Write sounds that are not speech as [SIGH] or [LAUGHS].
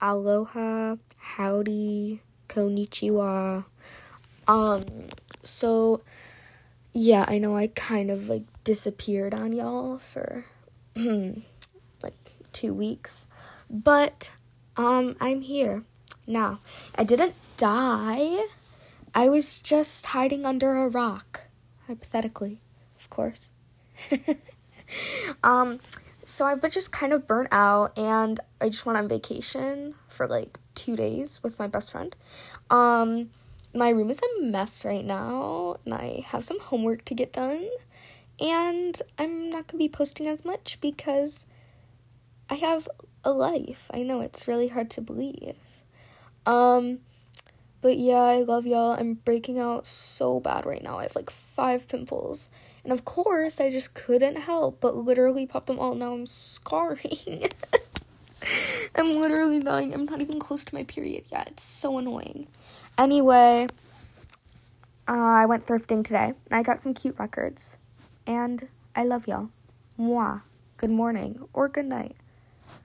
aloha, howdy, konnichiwa. Um, so yeah, I know I kind of like disappeared on y'all for [CLEARS THROAT] like two weeks, but um, I'm here now. I didn't die. I was just hiding under a rock, hypothetically, of course. [LAUGHS] um, so I've been just kind of burnt out, and I just went on vacation for like two days with my best friend. Um, my room is a mess right now, and I have some homework to get done. And I'm not gonna be posting as much because I have a life. I know it's really hard to believe. Um, but yeah, I love y'all. I'm breaking out so bad right now. I have like five pimples. And of course, I just couldn't help but literally pop them all. Now I'm scarring. [LAUGHS] I'm literally dying. I'm not even close to my period yet. It's so annoying. Anyway, uh, I went thrifting today and I got some cute records. And I love y'all. Mwah. Good morning or good night.